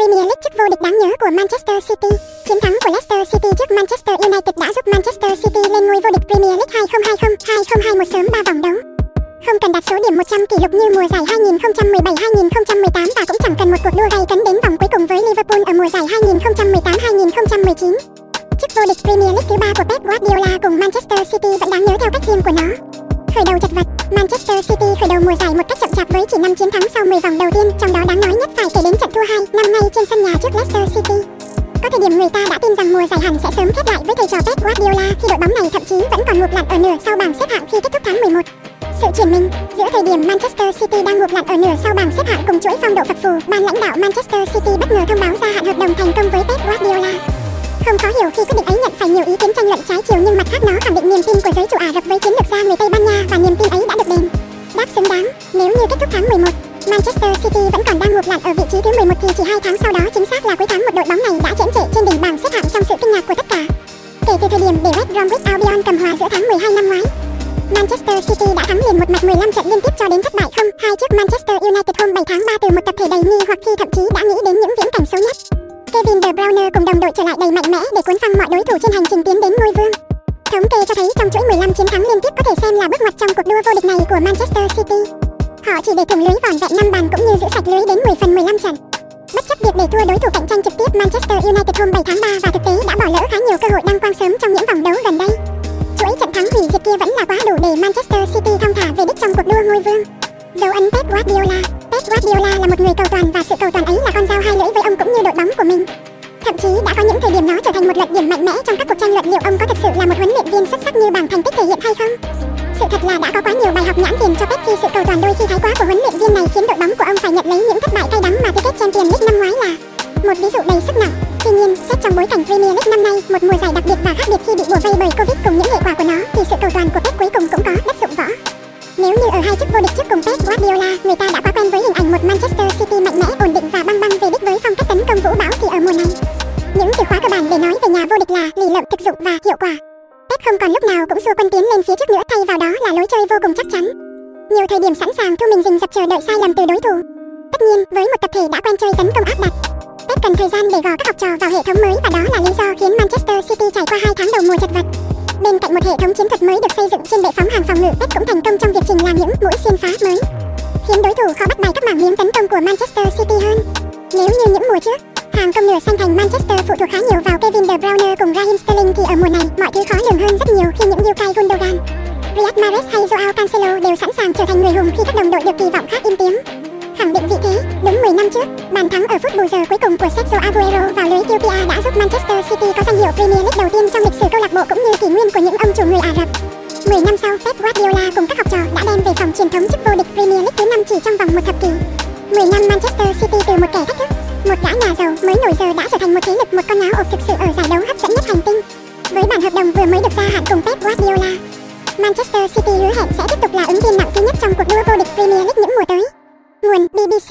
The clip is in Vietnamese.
Premier League chức vô địch đáng nhớ của Manchester City. Chiến thắng của Leicester City trước Manchester United đã giúp Manchester City lên ngôi vô địch Premier League 2020-2021 sớm 3 vòng đấu. Không cần đặt số điểm 100 kỷ lục như mùa giải 2017-2018 và cũng chẳng cần một cuộc đua gay cấn đến vòng cuối cùng với Liverpool ở mùa giải 2018-2019. Chức vô địch Premier League thứ ba của Pep Guardiola cùng Manchester City vẫn đáng nhớ theo cách riêng của nó. Khởi đầu chật vật, Manchester City khởi đầu mùa giải một cách chậm chạp với chỉ 5 chiến thắng sau 10 vòng đầu tiên, trong đó đáng nói nhất phải đến trận thua 2 năm nay trên sân nhà trước Leicester City. Có thời điểm người ta đã tin rằng mùa giải hẳn sẽ sớm kết lại với thầy trò Pep Guardiola khi đội bóng này thậm chí vẫn còn ngụp lặn ở nửa sau bảng xếp hạng khi kết thúc tháng 11. Sự chuyển mình giữa thời điểm Manchester City đang ngụp lặn ở nửa sau bảng xếp hạng cùng chuỗi phong độ phật phù, ban lãnh đạo Manchester City bất ngờ thông báo gia hạn hợp đồng thành công với Pep Guardiola. Không khó hiểu khi quyết định ấy nhận phải nhiều ý kiến tranh luận trái chiều nhưng mặt khác nó khẳng định niềm tin của giới chủ Ả Rập với chiến lược gia người Tây Ban Nha và niềm tin ấy đã được đền đáp xứng đáng. Nếu như kết thúc tháng 11, Manchester City vẫn còn đang ngụp lặn ở vị thì chỉ hai tháng sau đó chính xác là cuối tháng một đội bóng này đã chễm trệ trên đỉnh bảng xếp hạng trong sự kinh ngạc của tất cả. Kể từ thời điểm để West Bromwich Albion cầm hòa giữa tháng 12 năm ngoái, Manchester City đã thắng liền một mạch 15 trận liên tiếp cho đến thất bại không hai trước Manchester United hôm 7 tháng 3 từ một tập thể đầy nghi hoặc khi thậm chí đã nghĩ đến những viễn cảnh xấu nhất. Kevin De Bruyne cùng đồng đội trở lại đầy mạnh mẽ để cuốn phăng mọi đối thủ trên hành trình tiến đến ngôi vương. Thống kê cho thấy trong chuỗi 15 chiến thắng liên tiếp có thể xem là bước ngoặt trong cuộc đua vô địch này của Manchester City. Họ chỉ để thủng lưới vỏn vẹn 5 bàn cũng như giữ sạch lưới đến 10 phần 15 trận. Bất chấp việc để thua đối thủ cạnh tranh trực tiếp, Manchester United hôm 7 tháng 3 và thực tế đã bỏ lỡ khá nhiều cơ hội đăng quang sớm trong những vòng đấu gần đây. Chuỗi trận thắng hủy diệt kia vẫn là quá đủ để Manchester City thong thả về đích trong cuộc đua ngôi vương. Dấu ấn Pep Guardiola Pep Guardiola là một người cầu toàn và sự cầu toàn ấy là con dao hai lưỡi với ông cũng như đội bóng của mình. Thậm chí đã có những thời điểm nó trở thành một luận điểm mạnh mẽ trong các cuộc tranh luận liệu ông có thực sự là một huấn luyện viên xuất sắc như bảng thành tích thể hiện hay không. Sự thật là đã có quá nhiều bài học nhãn tiền cho Pep khi sự cầu toàn đôi khi thái quá của huấn luyện viên này khiến đội bóng của ông phải nhận lấy những thất bại cay đắng mà tứ kết Champions League năm ngoái là một ví dụ đầy sức nặng. Tuy nhiên, xét trong bối cảnh Premier League năm nay, một mùa giải đặc biệt và khác biệt khi bị bùa vây bởi Covid cùng những hệ quả của nó, thì sự cầu toàn của Pep cuối cùng cũng có đất dụng võ. Nếu như ở hai chức vô địch trước cùng Pep Guardiola, người ta đã quá quen với hình ảnh một Manchester City mạnh mẽ, ổn định và băng băng về đích với phong cách tấn công vũ bão thì ở mùa này, những từ khóa cơ bản để nói về nhà vô địch là lì lợm thực dụng và hiệu quả. Pep không còn lúc nào cũng xua quân tiến lên phía trước nữa thay vào đó là lối chơi vô cùng chắc chắn. Nhiều thời điểm sẵn sàng thu mình rình rập chờ đợi sai lầm từ đối thủ. Tất nhiên, với một tập thể đã quen chơi tấn công áp đặt, Pep cần thời gian để gò các học trò vào hệ thống mới và đó là lý do khiến Manchester City trải qua hai tháng đầu mùa chật vật. Bên cạnh một hệ thống chiến thuật mới được xây dựng trên bệ phóng hàng phòng ngự, Pep cũng thành công trong việc trình làm những mũi xuyên phá mới, khiến đối thủ khó bắt bài các mảng miếng tấn công của Manchester City hơn. Nếu như những mùa trước, hàng công nửa xanh thành Manchester phụ thuộc khá nhiều vào Kevin De Bruyne cùng Raheem Sterling thì ở mùa này mọi thứ khó lường hơn rất nhiều khi những Ilkay Gundogan, Riyad Mahrez hay Joao Cancelo đều sẵn sàng trở thành người hùng khi các đồng đội được kỳ vọng khác im tiếng. Vị thế, đúng 10 năm trước, bàn thắng ở phút bù giờ cuối cùng của Sergio Aguero vào lưới QPR đã giúp Manchester City có danh hiệu Premier League đầu tiên trong lịch sử câu lạc bộ cũng như kỷ nguyên của những ông chủ người Ả Rập. 10 năm sau, Pep Guardiola cùng các học trò đã đem về phòng truyền thống chức vô địch Premier League thứ năm chỉ trong vòng một thập kỷ. 10 năm Manchester City từ một kẻ thách thức, một gã nhà giàu mới nổi giờ đã trở thành một thế lực một con áo ộp thực sự ở giải đấu hấp dẫn nhất hành tinh. Với bản hợp đồng vừa mới được gia hạn cùng Pep Guardiola, Manchester City hứa hẹn sẽ tiếp tục là ứng viên nặng ký nhất trong cuộc đua vô địch Premier League những mùa tới. Nguồn BBC